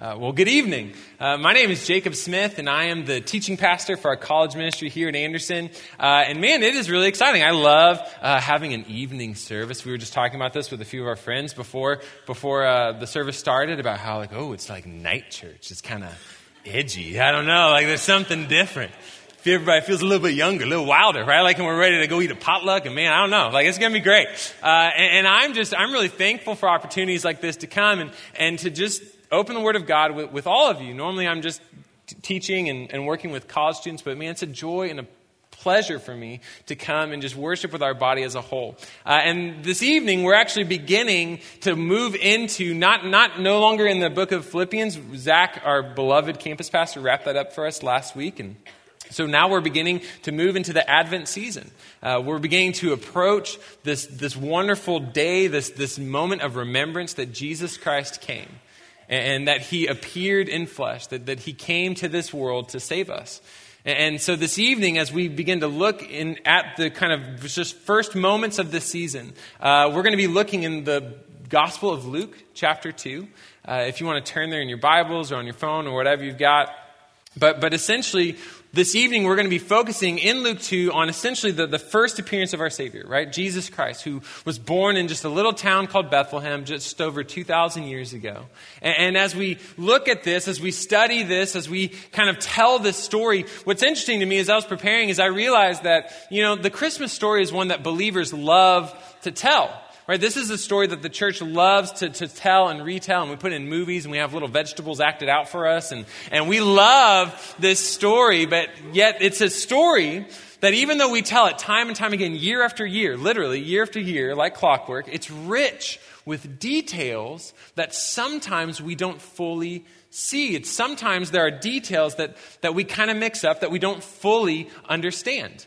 Uh, well, good evening. Uh, my name is Jacob Smith, and I am the teaching pastor for our college ministry here at Anderson. Uh, and man, it is really exciting. I love uh, having an evening service. We were just talking about this with a few of our friends before before uh, the service started about how like, oh, it's like night church. It's kind of edgy. I don't know. Like there's something different. Everybody feels a little bit younger, a little wilder, right? Like when we're ready to go eat a potluck, and man, I don't know, like it's gonna be great. Uh, and, and I'm just, I'm really thankful for opportunities like this to come and and to just open the Word of God with, with all of you. Normally, I'm just t- teaching and, and working with college students, but man, it's a joy and a pleasure for me to come and just worship with our body as a whole. Uh, and this evening, we're actually beginning to move into not, not no longer in the book of Philippians. Zach, our beloved campus pastor, wrapped that up for us last week. And so now we're beginning to move into the Advent season. Uh, we're beginning to approach this, this wonderful day, this, this moment of remembrance that Jesus Christ came and that he appeared in flesh, that, that he came to this world to save us. And so this evening, as we begin to look in, at the kind of just first moments of this season, uh, we're going to be looking in the Gospel of Luke, chapter 2. Uh, if you want to turn there in your Bibles or on your phone or whatever you've got. But, but essentially, this evening we're going to be focusing in Luke 2 on essentially the, the first appearance of our Savior, right? Jesus Christ, who was born in just a little town called Bethlehem just over 2,000 years ago. And, and as we look at this, as we study this, as we kind of tell this story, what's interesting to me as I was preparing is I realized that, you know, the Christmas story is one that believers love to tell. Right? This is a story that the church loves to, to tell and retell, and we put in movies and we have little vegetables acted out for us, and, and we love this story, but yet it's a story that even though we tell it time and time again, year after year, literally year after year, like clockwork, it's rich with details that sometimes we don't fully see. It's sometimes there are details that, that we kind of mix up that we don't fully understand.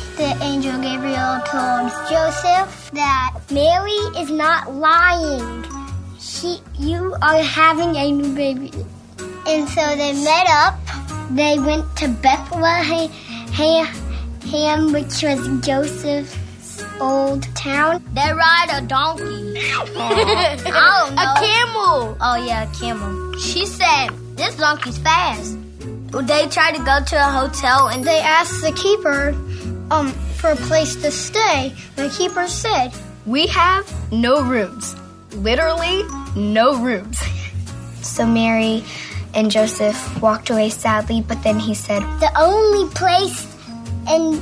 the angel Gabriel told Joseph that Mary is not lying. She, you are having a new baby. And so they met up. They went to Bethlehem, which was Joseph's old town. They ride a donkey. oh, a camel. Oh yeah, a camel. She said, "This donkey's fast." They tried to go to a hotel and they asked the keeper um, for a place to stay. The keeper said, We have no rooms. Literally, no rooms. so Mary and Joseph walked away sadly, but then he said, The only place in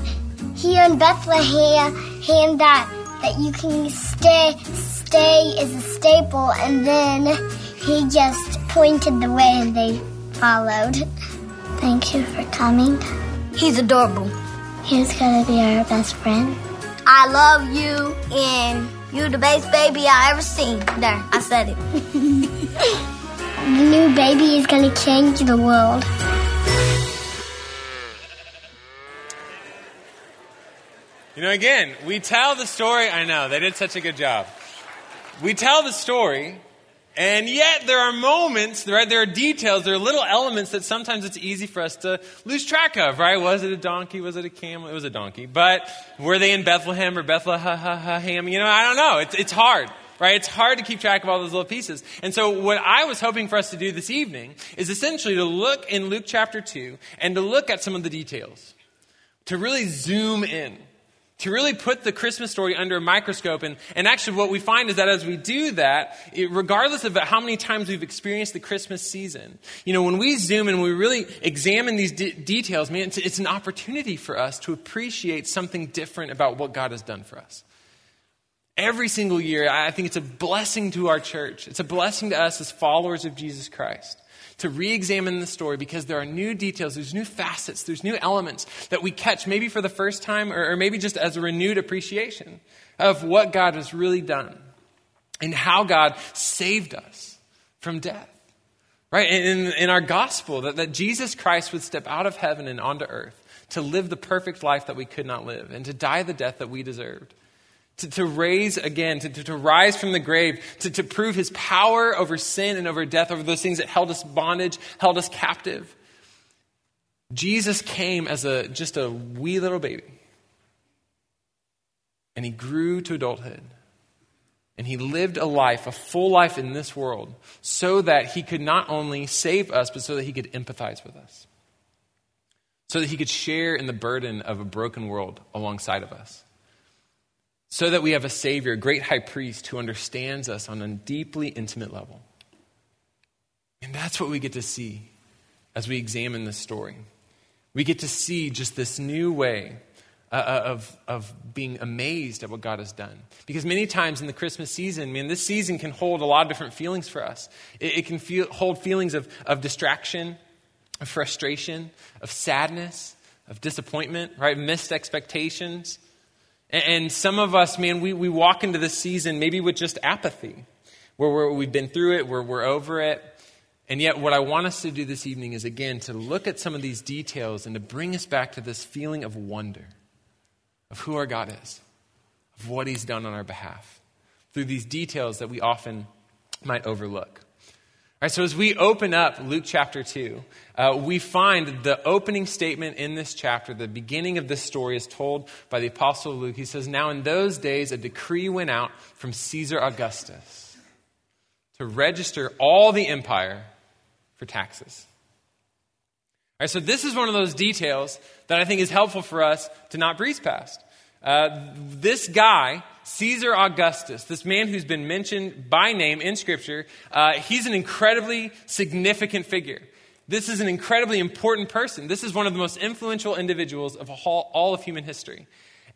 here in Bethlehem that that you can stay stay is a staple and then he just pointed the way and they followed. Thank you for coming. He's adorable. He's gonna be our best friend. I love you and you're the best baby I ever seen. There, I said it. the new baby is gonna change the world. You know, again, we tell the story. I know, they did such a good job. We tell the story and yet there are moments, right? There are details, there are little elements that sometimes it's easy for us to lose track of, right? Was it a donkey? Was it a camel? It was a donkey. But were they in Bethlehem or Bethlehem? You know, I don't know. It's, it's hard right? It's hard to keep track of all those little pieces. And so, what I was hoping for us to do this evening is essentially to look in Luke chapter 2 and to look at some of the details, to really zoom in to really put the Christmas story under a microscope. And, and actually, what we find is that as we do that, it, regardless of how many times we've experienced the Christmas season, you know, when we zoom and we really examine these de- details, man, it's, it's an opportunity for us to appreciate something different about what God has done for us. Every single year, I think it's a blessing to our church. It's a blessing to us as followers of Jesus Christ to re examine the story because there are new details, there's new facets, there's new elements that we catch maybe for the first time or, or maybe just as a renewed appreciation of what God has really done. and how God saved us from death. Right? In, in our gospel, that, that Jesus Christ would step out of heaven and onto earth to live the perfect life that we could not live and to die the death that we deserved. To, to raise again, to, to, to rise from the grave, to, to prove his power over sin and over death, over those things that held us bondage, held us captive. Jesus came as a, just a wee little baby. And he grew to adulthood. And he lived a life, a full life in this world, so that he could not only save us, but so that he could empathize with us. So that he could share in the burden of a broken world alongside of us. So that we have a Savior, a great high priest who understands us on a deeply intimate level. And that's what we get to see as we examine this story we get to see just this new way uh, uh, of, of being amazed at what God has done. Because many times in the Christmas season, man, this season can hold a lot of different feelings for us. It, it can feel, hold feelings of, of distraction, of frustration, of sadness, of disappointment, right? Missed expectations. And, some of us, man, we, we walk into this season maybe with just apathy, where we have been through it, where we're over it. And yet, what I want us to do this evening is again to look at some of these details and to bring us back to this feeling of wonder of who our God is, of what He's done on our behalf, through these details that we often might overlook. All right, so as we open up Luke chapter 2, uh, we find the opening statement in this chapter, the beginning of this story is told by the Apostle Luke. He says, Now in those days, a decree went out from Caesar Augustus to register all the empire for taxes. All right, so this is one of those details that I think is helpful for us to not breeze past. Uh, this guy, Caesar Augustus, this man who's been mentioned by name in Scripture, uh, he's an incredibly significant figure. This is an incredibly important person. This is one of the most influential individuals of all, all of human history.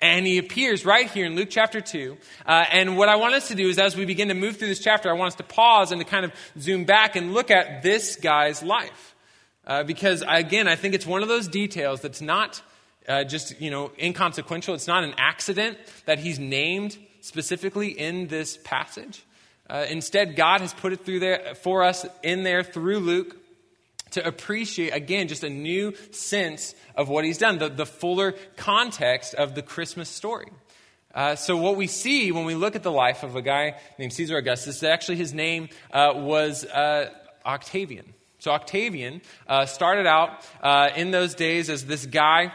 And he appears right here in Luke chapter 2. Uh, and what I want us to do is, as we begin to move through this chapter, I want us to pause and to kind of zoom back and look at this guy's life. Uh, because, again, I think it's one of those details that's not uh, just, you know, inconsequential. It's not an accident that he's named specifically in this passage. Uh, instead, God has put it through there for us in there through Luke to appreciate, again, just a new sense of what he's done, the, the fuller context of the Christmas story. Uh, so, what we see when we look at the life of a guy named Caesar Augustus, actually his name uh, was uh, Octavian. So, Octavian uh, started out uh, in those days as this guy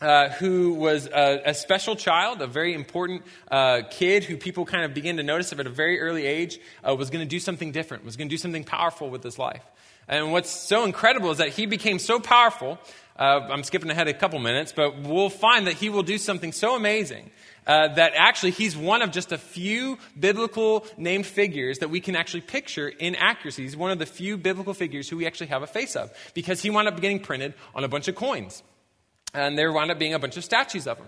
uh, who was a, a, special child, a very important uh, kid who people kind of began to notice at a very early age uh, was going to do something different, was going to do something powerful with his life. And what's so incredible is that he became so powerful. Uh, I'm skipping ahead a couple minutes, but we'll find that he will do something so amazing uh, that actually he's one of just a few biblical named figures that we can actually picture in accuracy. He's one of the few biblical figures who we actually have a face of because he wound up getting printed on a bunch of coins. And there wound up being a bunch of statues of him.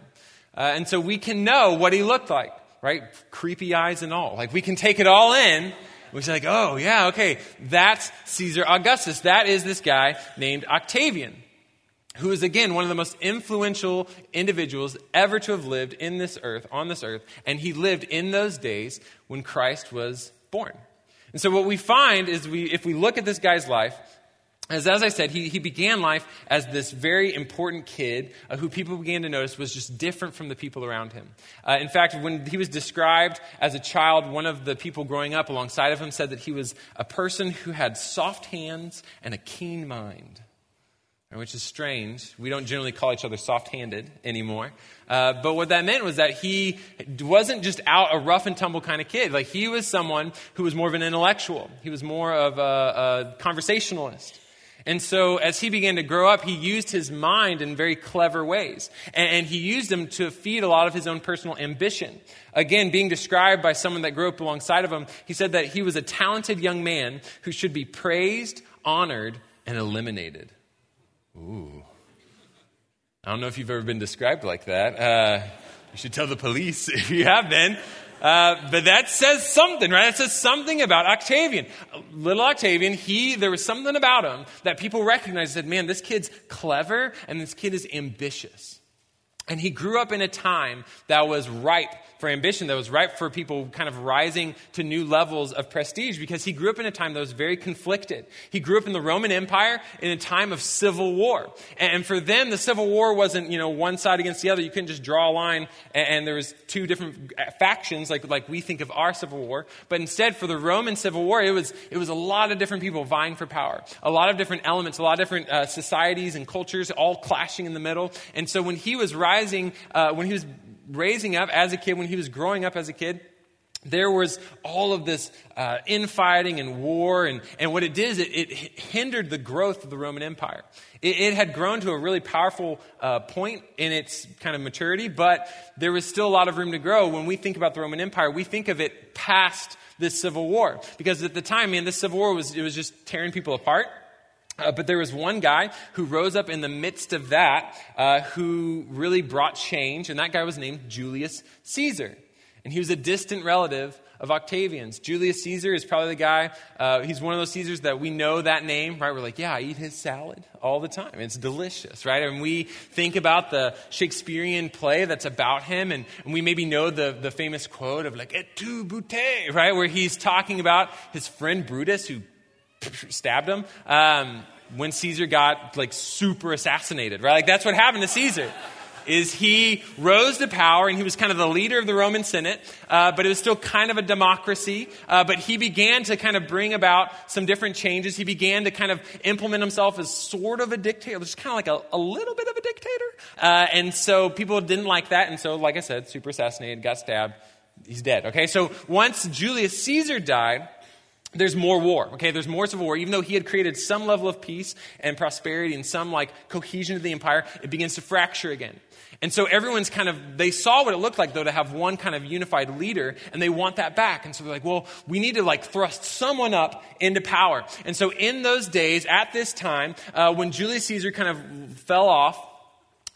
Uh, and so we can know what he looked like, right? Creepy eyes and all. Like we can take it all in we say like, oh yeah, okay, that's Caesar Augustus. That is this guy named Octavian, who is again one of the most influential individuals ever to have lived in this earth, on this earth, and he lived in those days when Christ was born. And so what we find is we, if we look at this guy's life, as, as I said, he, he began life as this very important kid uh, who people began to notice was just different from the people around him. Uh, in fact, when he was described as a child, one of the people growing up alongside of him said that he was a person who had soft hands and a keen mind, which is strange. We don't generally call each other soft handed anymore. Uh, but what that meant was that he wasn't just out a rough and tumble kind of kid. Like, he was someone who was more of an intellectual, he was more of a, a conversationalist. And so, as he began to grow up, he used his mind in very clever ways. And, he used them to feed a lot of his own personal ambition. Again, being described by someone that grew up alongside of him, he said that he was a talented young man who should be praised, honored, and eliminated. Ooh. I don't know if you've ever been described like that. Uh, you should tell the police if you have been. Uh, but that says something, right? It says something about Octavian. Little Octavian, he, there was something about him that people recognized said, man, this kid's clever and this kid is ambitious. And he grew up in a time that was ripe for ambition, that was ripe for people kind of rising to new levels of prestige because he grew up in a time that was very conflicted. He grew up in the Roman Empire in a time of civil war. And for them, the civil war wasn't, you know, one side against the other. You couldn't just draw a line and, there was two different factions like, like we think of our civil war. But instead, for the Roman civil war, it was, it was a lot of different people vying for power, a lot of different elements, a lot of different uh, societies and cultures all clashing in the middle. And so when he was rising, uh, when he was raising up as a kid, when he was growing up as a kid, there was all of this uh, infighting and war, and, and what it did is it, it hindered the growth of the Roman Empire. It, it had grown to a really powerful uh, point in its kind of maturity, but there was still a lot of room to grow. When we think about the Roman Empire, we think of it past this civil war. Because at the time, man, this civil war was, it was just tearing people apart. Uh, but there was one guy who rose up in the midst of that uh, who really brought change, and that guy was named Julius Caesar. And he was a distant relative of Octavian's. Julius Caesar is probably the guy, uh, he's one of those Caesars that we know that name, right? We're like, yeah, I eat his salad all the time. It's delicious, right? And we think about the Shakespearean play that's about him, and, and we maybe know the, the famous quote of like, et tu, Brute, right? Where he's talking about his friend Brutus who stabbed him. Um, when Caesar got like super assassinated, right? Like that's what happened to Caesar. Is he rose to power and he was kind of the leader of the Roman Senate, uh, but it was still kind of a democracy. Uh, but he began to kind of bring about some different changes. He began to kind of implement himself as sort of a dictator, just kind of like a, a little bit of a dictator. Uh, and so people didn't like that. And so, like I said, super assassinated, got stabbed. He's dead. Okay, so once Julius Caesar died, there's more war. Okay, there's more civil war. Even though he had created some level of peace and prosperity and some like cohesion to the empire, it begins to fracture again. And so everyone's kind of, they saw what it looked like though to have one kind of unified leader and they want that back. And so they're like, well, we need to like thrust someone up into power. And so in those days, at this time, uh, when Julius Caesar kind of fell off,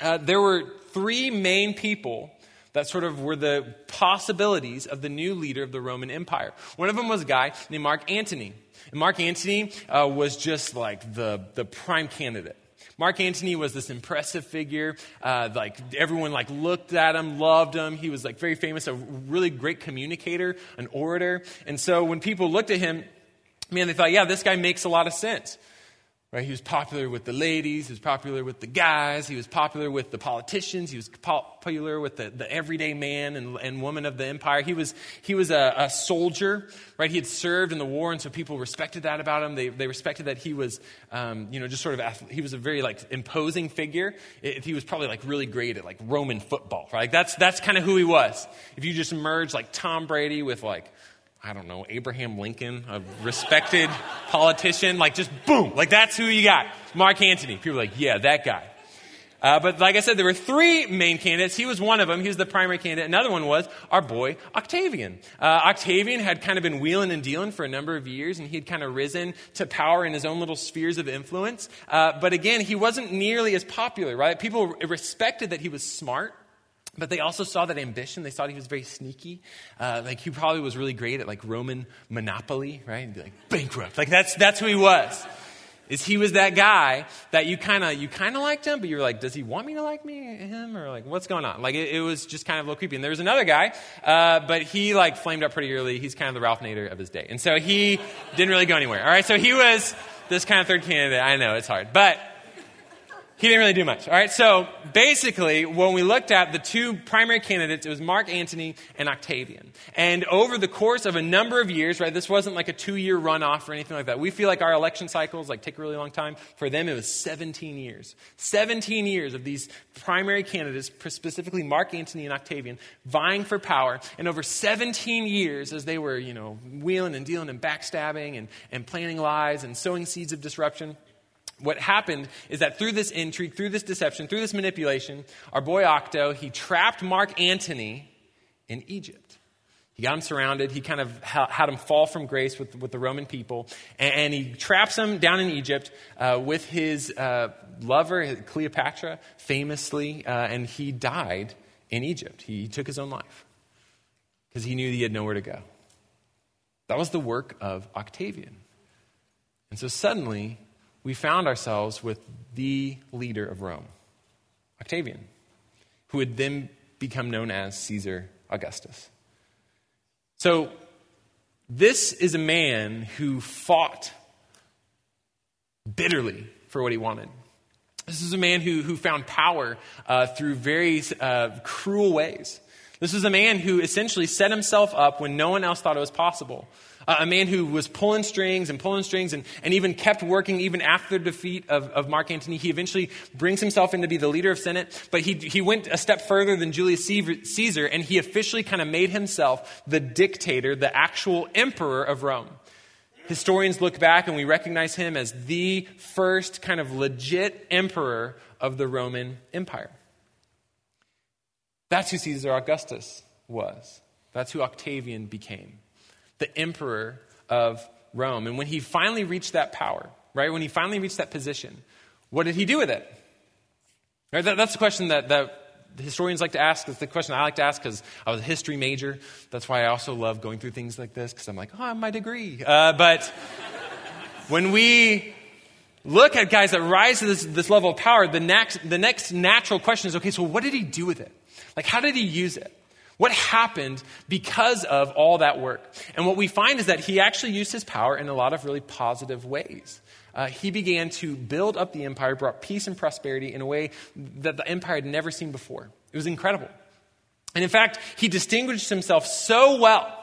uh, there were three main people that sort of were the possibilities of the new leader of the Roman Empire. One of them was a guy named Mark Antony. And Mark Antony uh, was just like the, the prime candidate. Mark Antony was this impressive figure. Uh, like everyone like looked at him, loved him. He was like very famous, a really great communicator, an orator. And so when people looked at him, man, they thought, yeah, this guy makes a lot of sense. Right? He was popular with the ladies, he was popular with the guys, he was popular with the politicians, he was popular with the, the everyday man and, and woman of the empire. He was, he was a, a, soldier, right? He had served in the war, and so people respected that about him. They, they respected that he was, um, you know, just sort of, he was a very like imposing figure. He was probably like really great at like Roman football, right? That's, that's kind of who he was. If you just merge like Tom Brady with like, I don't know, Abraham Lincoln, a respected politician, like just boom, like that's who you got. Mark Antony. People like, yeah, that guy. Uh, but like I said, there were three main candidates. He was one of them. He was the primary candidate. Another one was our boy Octavian. Uh, Octavian had kind of been wheeling and dealing for a number of years, and he had kind of risen to power in his own little spheres of influence. Uh, but again, he wasn't nearly as popular, right? People respected that he was smart. But they also saw that ambition. They thought he was very sneaky. Uh, like he probably was really great at like Roman monopoly, right? And be like bankrupt. Like that's that's who he was. Is he was that guy that you kind of you kind of liked him, but you were like, does he want me to like me him or like what's going on? Like it, it was just kind of a little creepy. And there was another guy, uh, but he like flamed up pretty early. He's kind of the Ralph Nader of his day, and so he didn't really go anywhere. All right, so he was this kind of third candidate. I know it's hard, but he didn't really do much. All right, so basically, when we looked at the two primary candidates, it was Mark Antony and Octavian. And over the course of a number of years, right, this wasn't like a two year runoff or anything like that. We feel like our election cycles like take a really long time. For them, it was 17 years. 17 years of these primary candidates, specifically Mark Antony and Octavian, vying for power. And over 17 years, as they were, you know, wheeling and dealing and backstabbing and, and planning lies and sowing seeds of disruption what happened is that through this intrigue, through this deception, through this manipulation, our boy Octo, he trapped Mark Antony in Egypt. He got him surrounded. He kind of had him fall from grace with, with the Roman people. And, he traps him down in Egypt uh, with his uh, lover, Cleopatra, famously. Uh, and he died in Egypt. He took his own life because he knew he had nowhere to go. That was the work of Octavian. And so suddenly, we found ourselves with the leader of Rome, Octavian, who would then become known as Caesar Augustus. So, this is a man who fought bitterly for what he wanted. This is a man who, who found power uh, through very uh, cruel ways. This is a man who essentially set himself up when no one else thought it was possible. Uh, a man who was pulling strings and pulling strings and, and even kept working even after the defeat of, of Mark Antony. He eventually brings himself in to be the leader of Senate, but he, he went a step further than Julius Caesar and he officially kind of made himself the dictator, the actual emperor of Rome. Historians look back and we recognize him as the first kind of legit emperor of the Roman Empire. That's who Caesar Augustus was. That's who Octavian became, the emperor of Rome. And when he finally reached that power, right, when he finally reached that position, what did he do with it? Right, that, that's the question that, that historians like to ask. It's the question I like to ask because I was a history major. That's why I also love going through things like this because I'm like, oh, I have my degree. Uh, but when we look at guys that rise to this, this level of power, the next, the next natural question is okay, so what did he do with it? Like, how did he use it? What happened because of all that work? And what we find is that he actually used his power in a lot of really positive ways uh, he began to build up the empire, brought peace and prosperity in a way that the empire had never seen before. It was incredible. And in fact, he distinguished himself so well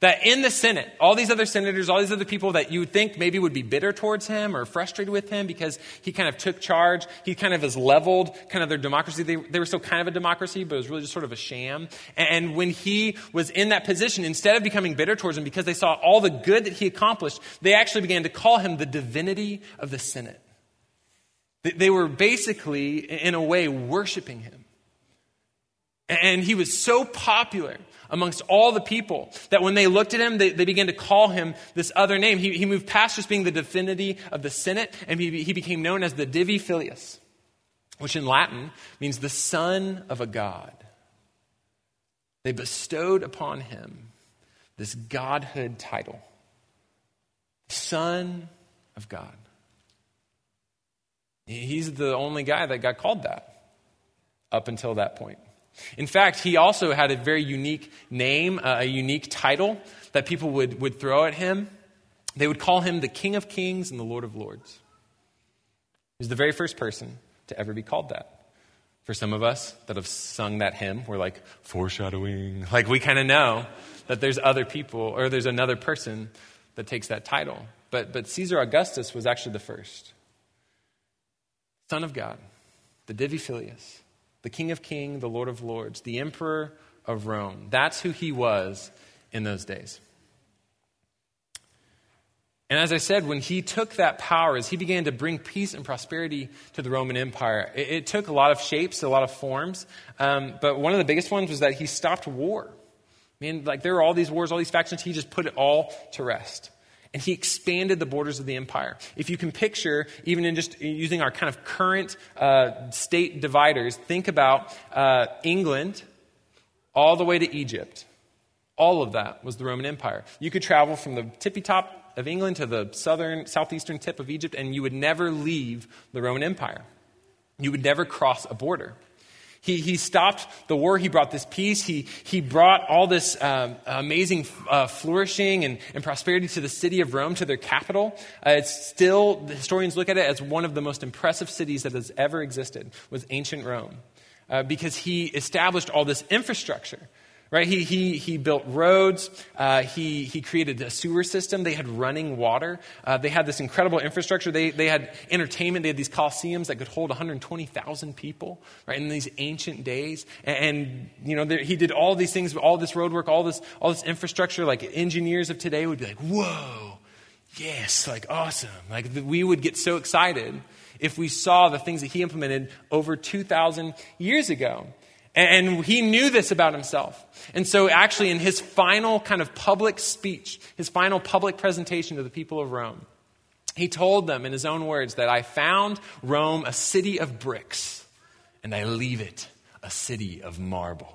that in the Senate, all these other senators, all these other people that you would think maybe would be bitter towards him or frustrated with him because he kind of took charge, he kind of has leveled kind of their democracy. They, they were still kind of a democracy, but it was really just sort of a sham. And when he was in that position, instead of becoming bitter towards him because they saw all the good that he accomplished, they actually began to call him the divinity of the Senate. They were basically, in a way, worshiping him. And he was so popular amongst all the people that when they looked at him, they, they began to call him this other name. He, he moved past just being the divinity of the Senate, and he, he became known as the Divi Filius, which in Latin means the son of a god. They bestowed upon him this godhood title, Son of God. He's the only guy that got called that up until that point. In fact, he also had a very unique name, uh, a unique title that people would, would throw at him. They would call him the King of Kings and the Lord of Lords. He was the very first person to ever be called that. For some of us that have sung that hymn, we're like, foreshadowing. Like, we kind of know that there's other people, or there's another person that takes that title. But, but Caesar Augustus was actually the first. Son of God, the Divi Filius the King of Kings, the Lord of Lords, the Emperor of Rome. That's who he was in those days. And as I said, when he took that power, as he began to bring peace and prosperity to the Roman Empire, it, it took a lot of shapes, a lot of forms. Um, but one of the biggest ones was that he stopped war. I mean, like there were all these wars, all these factions, he just put it all to rest and he expanded the borders of the empire. If you can picture, even in just using our kind of current uh, state dividers, think about uh, England all the way to Egypt. All of that was the Roman Empire. You could travel from the tippy top of England to the southern, southeastern tip of Egypt, and you would never leave the Roman Empire. You would never cross a border. He, he stopped the war. He brought this peace. He, he brought all this um, amazing uh, flourishing and, and, prosperity to the city of Rome, to their capital. Uh, it's still, the historians look at it as one of the most impressive cities that has ever existed, was ancient Rome. Uh, because he established all this infrastructure right? He, he, he built roads. Uh, he, he created a sewer system. They had running water. Uh, they had this incredible infrastructure. They, they had entertainment. They had these coliseums that could hold 120,000 people, right, in these ancient days. And, and you know, there, he did all these things, all this road work, all this, all this infrastructure. Like engineers of today would be like, whoa, yes, like awesome. Like we would get so excited if we saw the things that he implemented over 2,000 years ago. And he knew this about himself. And so, actually, in his final kind of public speech, his final public presentation to the people of Rome, he told them in his own words that I found Rome a city of bricks, and I leave it a city of marble.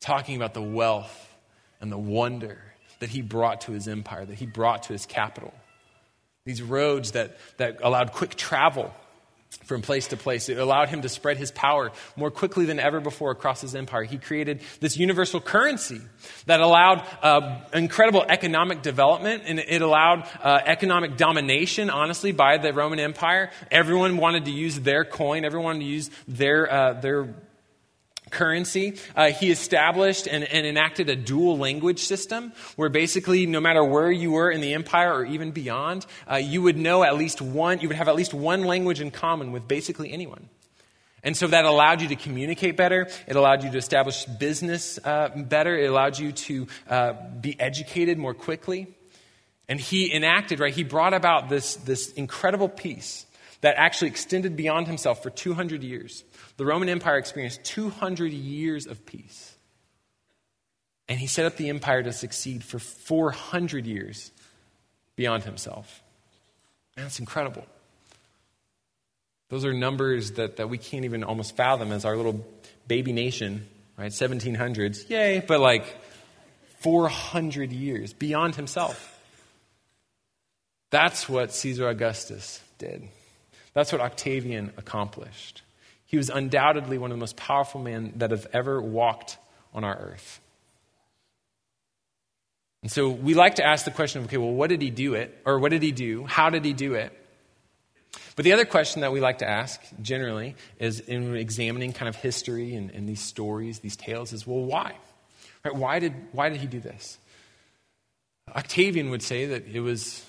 Talking about the wealth and the wonder that he brought to his empire, that he brought to his capital. These roads that, that allowed quick travel from place to place. It allowed him to spread his power more quickly than ever before across his empire. He created this universal currency that allowed uh, incredible economic development and it allowed uh, economic domination, honestly, by the Roman Empire. Everyone wanted to use their coin, everyone wanted to use their, uh, their currency. Uh, he established and, and, enacted a dual language system where basically, no matter where you were in the empire or even beyond, uh, you would know at least one, you would have at least one language in common with basically anyone. And so that allowed you to communicate better. It allowed you to establish business uh, better. It allowed you to uh, be educated more quickly. And he enacted, right? He brought about this, this incredible peace that actually extended beyond himself for 200 years. The Roman Empire experienced 200 years of peace. And he set up the empire to succeed for 400 years beyond himself. That's incredible. Those are numbers that, that we can't even almost fathom as our little baby nation, right? 1700s, yay, but like 400 years beyond himself. That's what Caesar Augustus did. That's what Octavian accomplished. He was undoubtedly one of the most powerful men that have ever walked on our earth. And so we like to ask the question of, okay, well, what did he do it? Or what did he do? How did he do it? But the other question that we like to ask generally is in examining kind of history and, and these stories, these tales, is well, why? Right? Why, did, why did he do this? Octavian would say that it was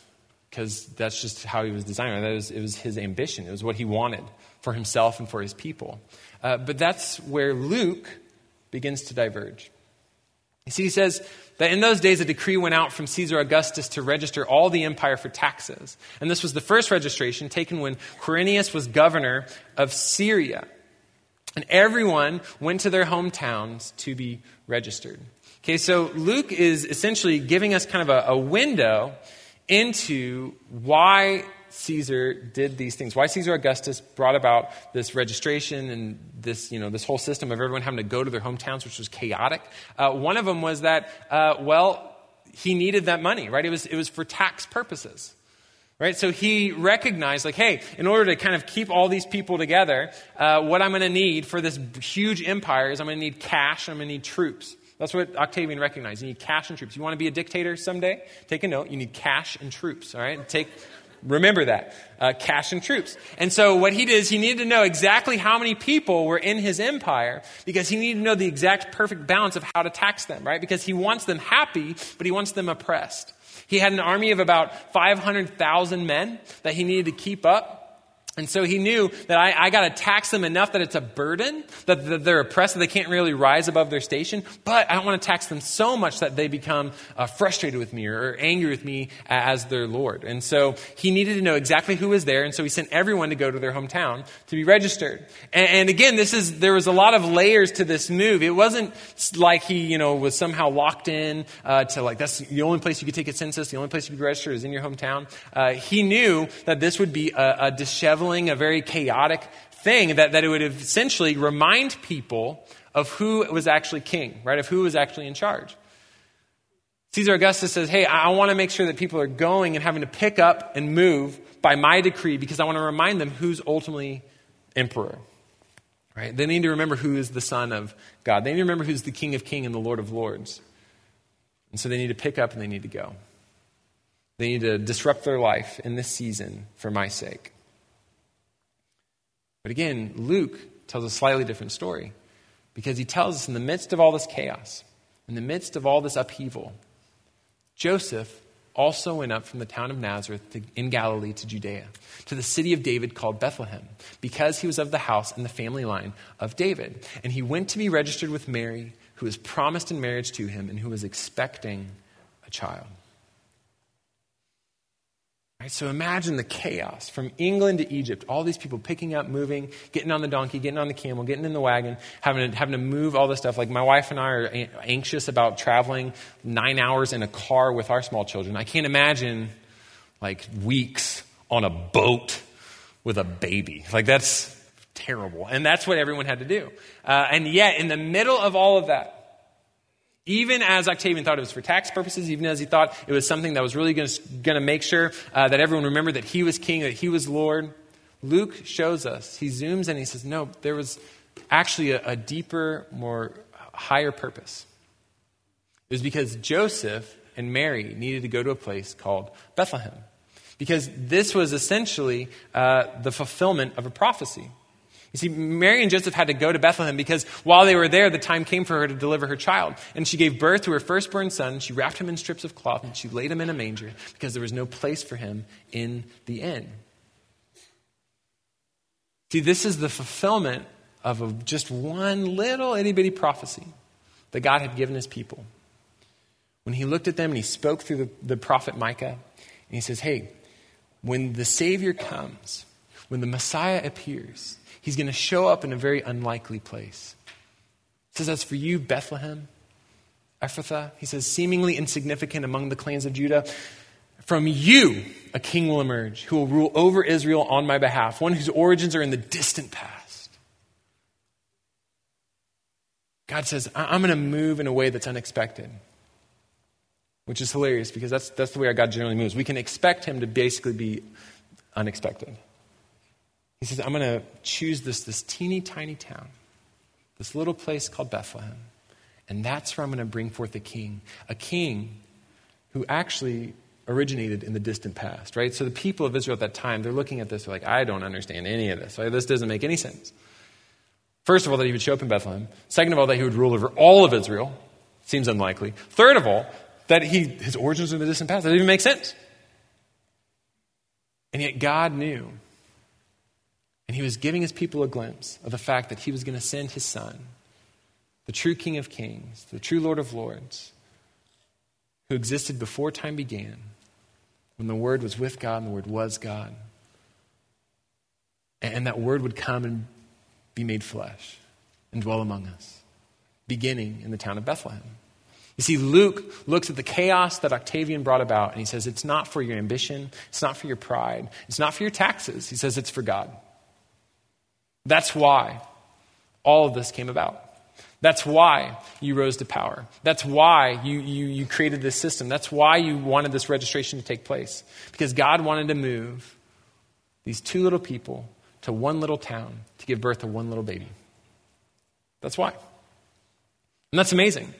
because that's just how he was designed. That was, it was his ambition, it was what he wanted for himself and for his people. Uh, but that's where Luke begins to diverge. You see, he says that in those days a decree went out from Caesar Augustus to register all the empire for taxes. And this was the first registration taken when Quirinius was governor of Syria. And everyone went to their hometowns to be registered. Okay, so Luke is essentially giving us kind of a, a window into why Caesar did these things, why Caesar Augustus brought about this registration and this, you know, this whole system of everyone having to go to their hometowns, which was chaotic. Uh, one of them was that, uh, well, he needed that money, right? It was, it was for tax purposes. Right? So he recognized, like, hey, in order to kind of keep all these people together, uh, what I'm going to need for this huge empire is I'm going to need cash, I'm going to need troops. That's what Octavian recognized. You need cash and troops. You want to be a dictator someday? Take a note. You need cash and troops, all right? Take, remember that. Uh, cash and troops. And so what he did is he needed to know exactly how many people were in his empire because he needed to know the exact perfect balance of how to tax them, right? Because he wants them happy, but he wants them oppressed. He had an army of about 500,000 men that he needed to keep up. And so he knew that I, I got to tax them enough that it's a burden, that, that, they're oppressed, that they can't really rise above their station. But I don't want to tax them so much that they become uh, frustrated with me or, or, angry with me as their Lord. And so he needed to know exactly who was there. And so he sent everyone to go to their hometown to be registered. And, and again, this is, there was a lot of layers to this move. It wasn't like he, you know, was somehow locked in uh, to like, that's the only place you could take a census, the only place you could register is in your hometown. Uh, he knew that this would be a, a disheveled a very chaotic thing, that, that it would essentially remind people of who was actually king, right? Of who was actually in charge. Caesar Augustus says, Hey, I want to make sure that people are going and having to pick up and move by my decree because I want to remind them who's ultimately emperor. Right? They need to remember who is the Son of God. They need to remember who's the King of Kings and the Lord of Lords. And so they need to pick up and they need to go. They need to disrupt their life in this season for my sake. But again, Luke tells a slightly different story because he tells us in the midst of all this chaos, in the midst of all this upheaval, Joseph also went up from the town of Nazareth to, in Galilee to Judea, to the city of David called Bethlehem, because he was of the house and the family line of David. And he went to be registered with Mary, who was promised in marriage to him and who was expecting a child. Right, so imagine the chaos from England to Egypt. All these people picking up, moving, getting on the donkey, getting on the camel, getting in the wagon, having to, having to move all this stuff. Like my wife and I are anxious about traveling nine hours in a car with our small children. I can't imagine like weeks on a boat with a baby. Like that's terrible. And that's what everyone had to do. Uh, and yet, in the middle of all of that, even as Octavian thought it was for tax purposes, even as he thought it was something that was really going to make sure uh, that everyone remembered that he was king, that he was Lord, Luke shows us, he zooms in, he says, no, there was actually a, a deeper, more higher purpose. It was because Joseph and Mary needed to go to a place called Bethlehem. Because this was essentially uh, the fulfillment of a prophecy. You see, Mary and Joseph had to go to Bethlehem because while they were there, the time came for her to deliver her child. And she gave birth to her firstborn son. She wrapped him in strips of cloth and she laid him in a manger because there was no place for him in the inn. See, this is the fulfillment of a, just one little itty bitty prophecy that God had given his people. When he looked at them and he spoke through the, the prophet Micah, and he says, Hey, when the Savior comes, when the Messiah appears, he's going to show up in a very unlikely place. He says, As for you, Bethlehem, Ephrathah, he says, seemingly insignificant among the clans of Judah, from you a king will emerge who will rule over Israel on my behalf, one whose origins are in the distant past. God says, I'm going to move in a way that's unexpected, which is hilarious because that's, that's the way our God generally moves. We can expect him to basically be unexpected. He says, I'm going to choose this, this teeny tiny town, this little place called Bethlehem, and that's where I'm going to bring forth a king, a king who actually originated in the distant past, right? So the people of Israel at that time, they're looking at this, they're like, I don't understand any of this. This doesn't make any sense. First of all, that he would show up in Bethlehem. Second of all, that he would rule over all of Israel. Seems unlikely. Third of all, that he, his origins in the distant past. That doesn't even make sense. And yet God knew. And he was giving his people a glimpse of the fact that he was going to send his son, the true King of Kings, the true Lord of Lords, who existed before time began when the Word was with God and the Word was God. And that Word would come and be made flesh and dwell among us, beginning in the town of Bethlehem. You see, Luke looks at the chaos that Octavian brought about and he says, It's not for your ambition, it's not for your pride, it's not for your taxes. He says, It's for God. That's why all of this came about. That's why you rose to power. That's why you, you, you created this system. That's why you wanted this registration to take place. Because God wanted to move these two little people to one little town to give birth to one little baby. That's why. And that's amazing.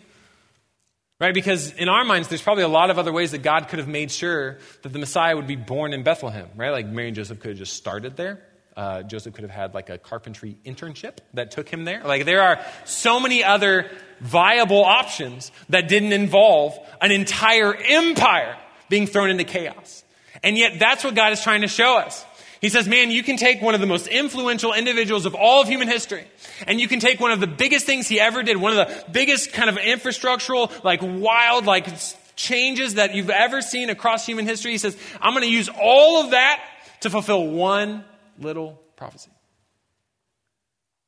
Right? Because in our minds, there's probably a lot of other ways that God could have made sure that the Messiah would be born in Bethlehem, right? Like Mary and Joseph could have just started there. Uh, Joseph could have had like a carpentry internship that took him there. Like there are so many other viable options that didn't involve an entire empire being thrown into chaos. And yet that's what God is trying to show us. He says, man, you can take one of the most influential individuals of all of human history, and you can take one of the biggest things he ever did, one of the biggest kind of infrastructural, like wild, like changes that you've ever seen across human history. He says, I'm going to use all of that to fulfill one little prophecy.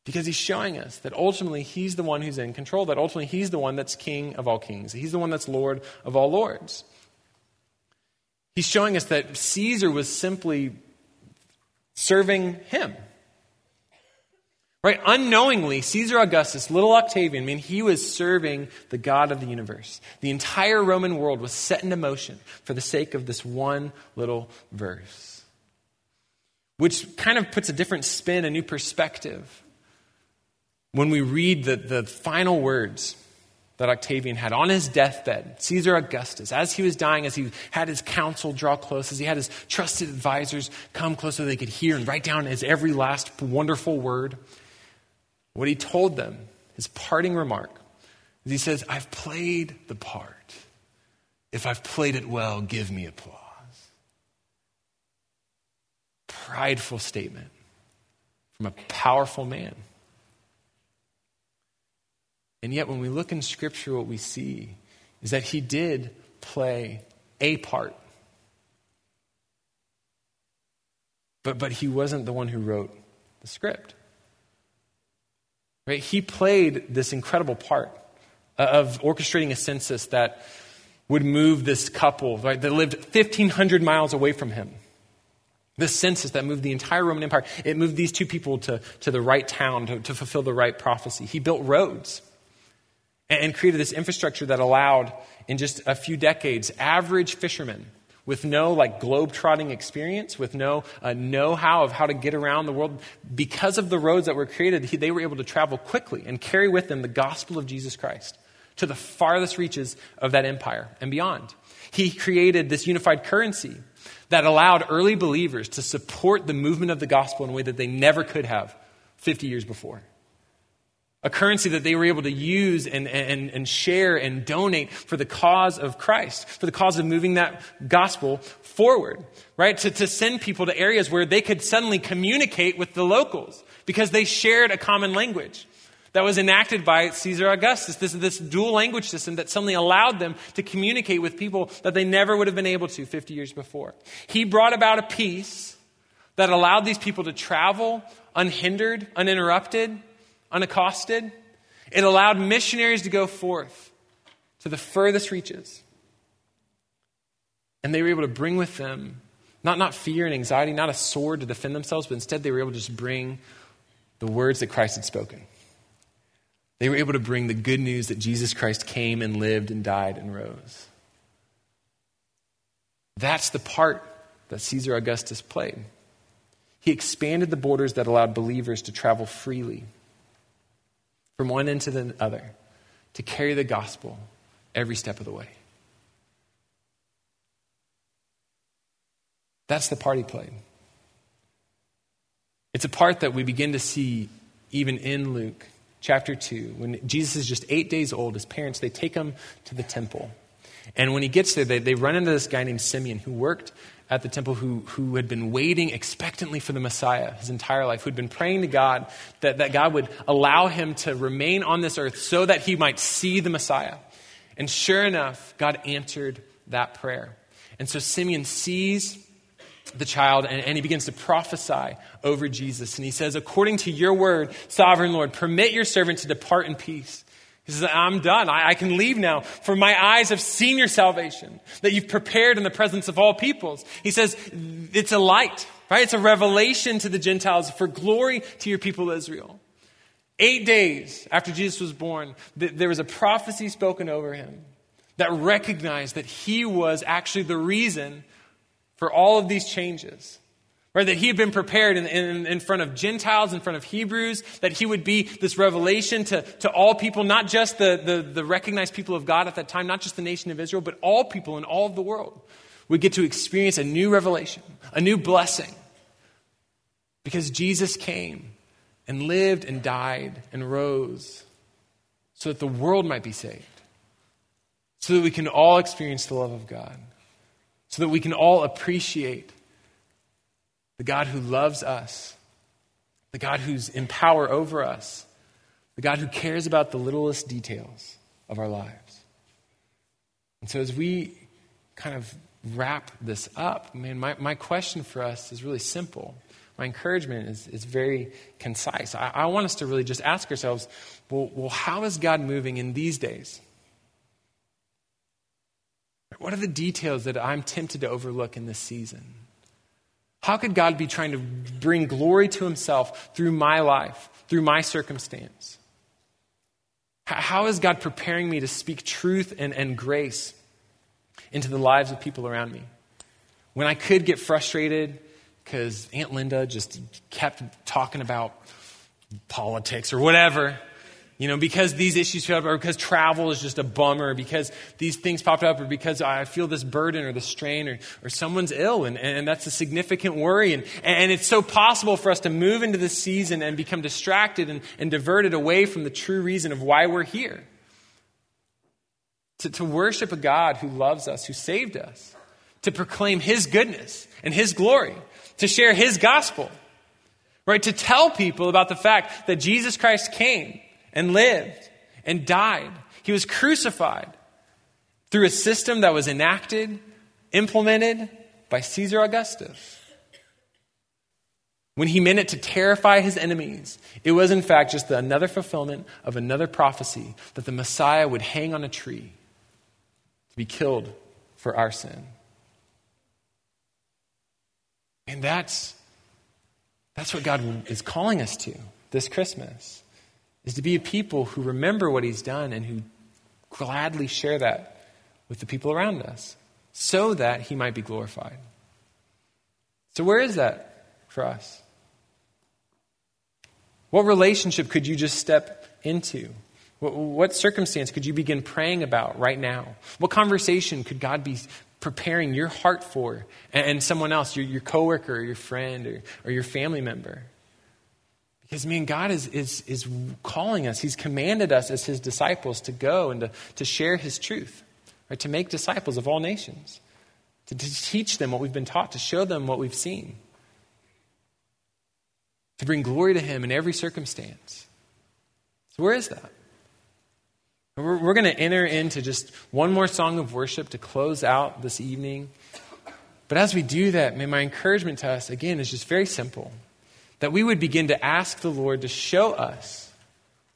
Because he's showing us that ultimately he's the one who's in control, that ultimately he's the one that's king of all kings, he's the one that's Lord of all lords. He's showing us that Caesar was simply serving him. Right? Unknowingly, Caesar Augustus, little Octavian, I mean, he was serving the God of the universe. The entire Roman world was set into motion for the sake of this one little verse which kind of puts a different spin, a new perspective. When we read the, the final words that Octavian had on his deathbed, Caesar Augustus, as he was dying, as he had his council draw close, as he had his trusted advisors come close so they could hear and write down his every last wonderful word, what he told them, his parting remark, is he says, I've played the part. If I've played it well, give me applause prideful statement from a powerful man. And yet, when we look in Scripture, what we see is that he did play a part. But, but he wasn't the one who wrote the script. Right? He played this incredible part of orchestrating a census that would move this couple right, that lived 1,500 miles away from him. This census that moved the entire Roman Empire, it moved these two people to, to the right town to, to fulfill the right prophecy. He built roads and, and created this infrastructure that allowed, in just a few decades, average fishermen with no like globe-trotting experience, with no uh, know-how of how to get around the world. Because of the roads that were created, he, they were able to travel quickly and carry with them the gospel of Jesus Christ to the farthest reaches of that empire and beyond. He created this unified currency that allowed early believers to support the movement of the gospel in a way that they never could have 50 years before a currency that they were able to use and, and, and share and donate for the cause of Christ, for the cause of moving that gospel forward, right? To, to send people to areas where they could suddenly communicate with the locals because they shared a common language that was enacted by Caesar Augustus. This, this dual language system that suddenly allowed them to communicate with people that they never would have been able to 50 years before. He brought about a peace that allowed these people to travel unhindered, uninterrupted, unaccosted. It allowed missionaries to go forth to the furthest reaches. And they were able to bring with them not, not fear and anxiety, not a sword to defend themselves, but instead they were able to just bring the words that Christ had spoken. They were able to bring the good news that Jesus Christ came and lived and died and rose. That's the part that Caesar Augustus played. He expanded the borders that allowed believers to travel freely from one end to the other to carry the gospel every step of the way. That's the part he played. It's a part that we begin to see even in Luke chapter 2. When Jesus is just eight days old, his parents, they take him to the temple. And when he gets there, they, they run into this guy named Simeon who worked at the temple who, who had been waiting expectantly for the Messiah his entire life, who'd been praying to God that, that God would allow him to remain on this earth so that he might see the Messiah. And sure enough, God answered that prayer. And so Simeon sees the child and, and, he begins to prophesy over Jesus. And he says, According to your word, sovereign Lord, permit your servant to depart in peace he says, I'm done. I, I, can leave now, for my eyes have seen your salvation that you've prepared in the presence of all peoples. He says, it's a light, right? It's a revelation to the Gentiles for glory to your people Israel. Eight days after Jesus was born, th- there was a prophecy spoken over him that recognized that he was actually the reason for all of these changes. Right, that he had been prepared in, in, in, front of Gentiles, in front of Hebrews, that he would be this revelation to, to all people, not just the, the, the recognized people of God at that time, not just the nation of Israel, but all people in all of the world would get to experience a new revelation, a new blessing. Because Jesus came and lived and died and rose so that the world might be saved, so that we can all experience the love of God, so that we can all appreciate the God who loves us, the God who's in power over us, the God who cares about the littlest details of our lives. And so as we kind of wrap this up, man, my, my question for us is really simple. My encouragement is, is very concise. I, I want us to really just ask ourselves well, well, how is God moving in these days? What are the details that I'm tempted to overlook in this season? How could God be trying to bring glory to himself through my life, through my circumstance? How is God preparing me to speak truth and, and grace into the lives of people around me? When I could get frustrated because Aunt Linda just kept talking about politics or whatever, you know, because these issues showed up, or because travel is just a bummer, because these things popped up, or because I feel this burden or the strain, or, or someone's ill, and, and that's a significant worry. And, and it's so possible for us to move into this season and become distracted and, and diverted away from the true reason of why we're here. To, to worship a God who loves us, who saved us, to proclaim His goodness and His glory, to share His gospel, right? To tell people about the fact that Jesus Christ came and lived and died. He was crucified through a system that was enacted, implemented by Caesar Augustus. When he meant it to terrify his enemies, it was in fact just another fulfillment of another prophecy that the Messiah would hang on a tree to be killed for our sin. And that's, that's what God is calling us to this Christmas is to be a people who remember what he's done and who gladly share that with the people around us. so that he might be glorified. So, where is that for us? What relationship could you just step into? What, what, circumstance could you begin praying about right now? What conversation could God be preparing your heart for and, and someone else, your, your coworker or your friend or, or your family member? Because, man, God is, is, is calling us. He's commanded us as His disciples to go and to, to share His truth, right? to make disciples of all nations, to, to teach them what we've been taught, to show them what we've seen, to bring glory to Him in every circumstance. So, where is that? We're, we're going to enter into just one more song of worship to close out this evening. But as we do that, man, my encouragement to us, again, is just very simple that we would begin to ask the Lord to show us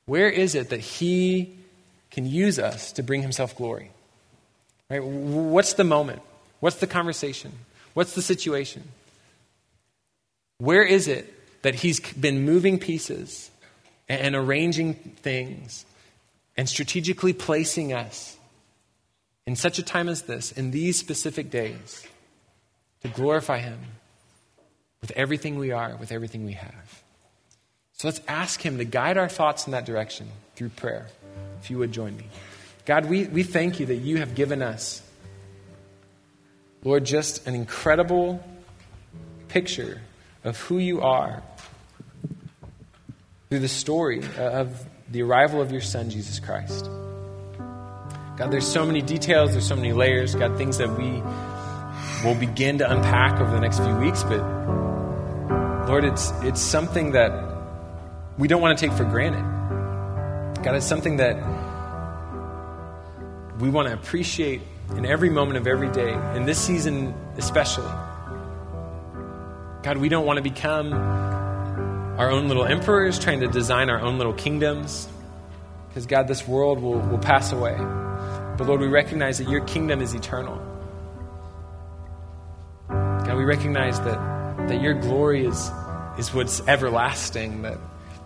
where is it that He can use us to bring Himself glory. Right? What's the moment? What's the conversation? What's the situation? Where is it that He's been moving pieces and arranging things and strategically placing us in such a time as this, in these specific days, to glorify Him? With everything we are, with everything we have. So let's ask Him to guide our thoughts in that direction through prayer, if you would join me. God, we, we thank you that you have given us, Lord, just an incredible picture of who you are through the story of the arrival of your Son, Jesus Christ. God, there's so many details, there's so many layers, God, things that we will begin to unpack over the next few weeks, but Lord, it's, it's something that we don't want to take for granted. God, it's something that we want to appreciate in every moment of every day, in this season especially. God, we don't want to become our own little emperors trying to design our own little kingdoms. Because, God, this world will, will pass away. But, Lord, we recognize that your kingdom is eternal. God, we recognize that that your glory is, is what's everlasting, that,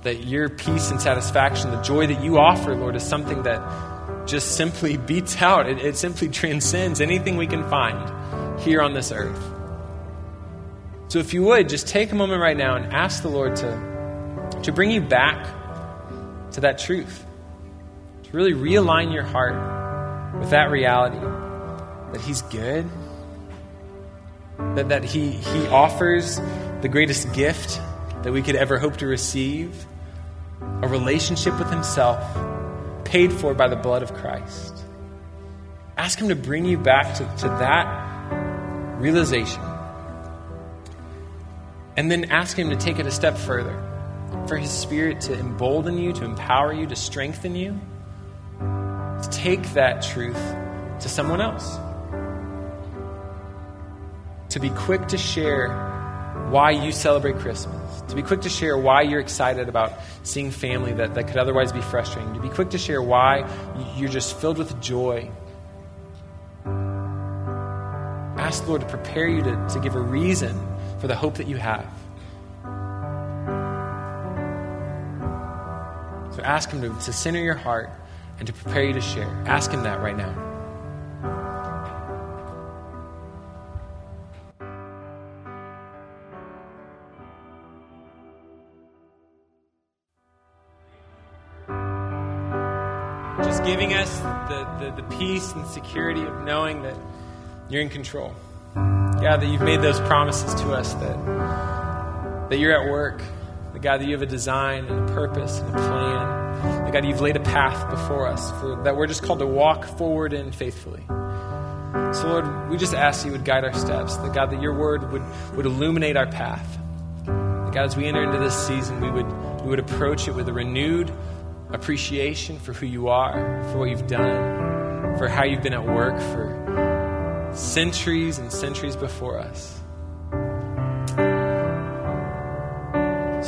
that your peace and satisfaction, the joy that you offer, Lord, is something that just simply beats out. It, it simply transcends anything we can find here on this earth. So if you would, just take a moment right now and ask the Lord to, to bring you back to that truth, to really realign your heart with that reality that He's good that, that he, he offers the greatest gift that we could ever hope to receive a relationship with Himself paid for by the blood of Christ. Ask Him to bring you back to, to that realization. And then ask Him to take it a step further for His Spirit to embolden you, to empower you, to strengthen you, to take that truth to someone else to be quick to share why you celebrate Christmas, to be quick to share why you're excited about seeing family that, that could otherwise be frustrating, to be quick to share why you're just filled with joy. Ask the Lord to prepare you to, to give a reason for the hope that you have. So ask Him to, to center your heart and to prepare you to share. Ask Him that right now. Giving us the, the, the peace and security of knowing that you're in control. God, that you've made those promises to us that, that you're at work. That God, that you have a design and a purpose and a plan. That God, you've laid a path before us for, that we're just called to walk forward in faithfully. So, Lord, we just ask you would guide our steps. That God, that your word would, would illuminate our path. That God, as we enter into this season, we would, we would approach it with a renewed appreciation for who you are, for what you've done, for how you've been at work for centuries and centuries before us.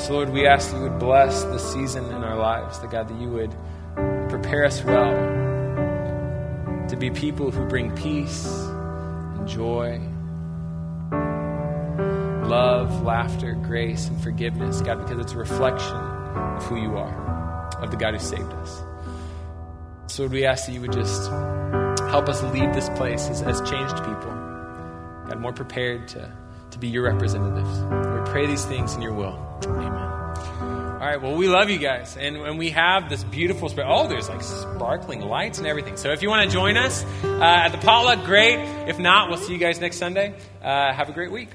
So, Lord, we ask that you would bless the season in our lives, that God, that you would prepare us well to be people who bring peace and joy, love, laughter, grace, and forgiveness, God, because it's a reflection of who you are of the God who saved us. So, we ask that you would just help us leave this place as, as changed people. God, more prepared to, to be your representatives. We pray these things in your will. Amen. All right, well, we love you guys. And, and we have this beautiful spread. Oh, there's like sparkling lights and everything. So if you want to join us uh, at the potluck, great. If not, we'll see you guys next Sunday. Uh, have a great week.